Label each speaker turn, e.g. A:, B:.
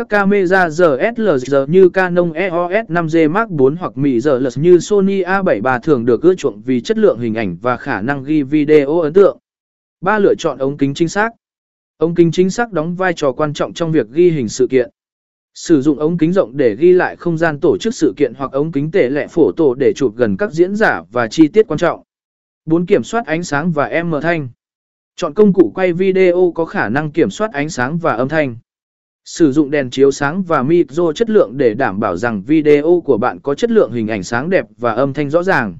A: Các camera DSLR như Canon EOS 5D Mark IV hoặc Mỹ DSLR như Sony A73 thường được ưa chuộng vì chất lượng hình ảnh và khả năng ghi video ấn tượng. Ba Lựa chọn ống kính chính xác. Ống kính chính xác đóng vai trò quan trọng trong việc ghi hình sự kiện. Sử dụng ống kính rộng để ghi lại không gian tổ chức sự kiện hoặc ống kính tể lệ phổ tổ để chụp gần các diễn giả và chi tiết quan trọng. 4. Kiểm soát ánh sáng và âm thanh. Chọn công cụ quay video có khả năng kiểm soát ánh sáng và âm thanh. Sử dụng đèn chiếu sáng và micro chất lượng để đảm bảo rằng video của bạn có chất lượng hình ảnh sáng đẹp và âm thanh rõ ràng.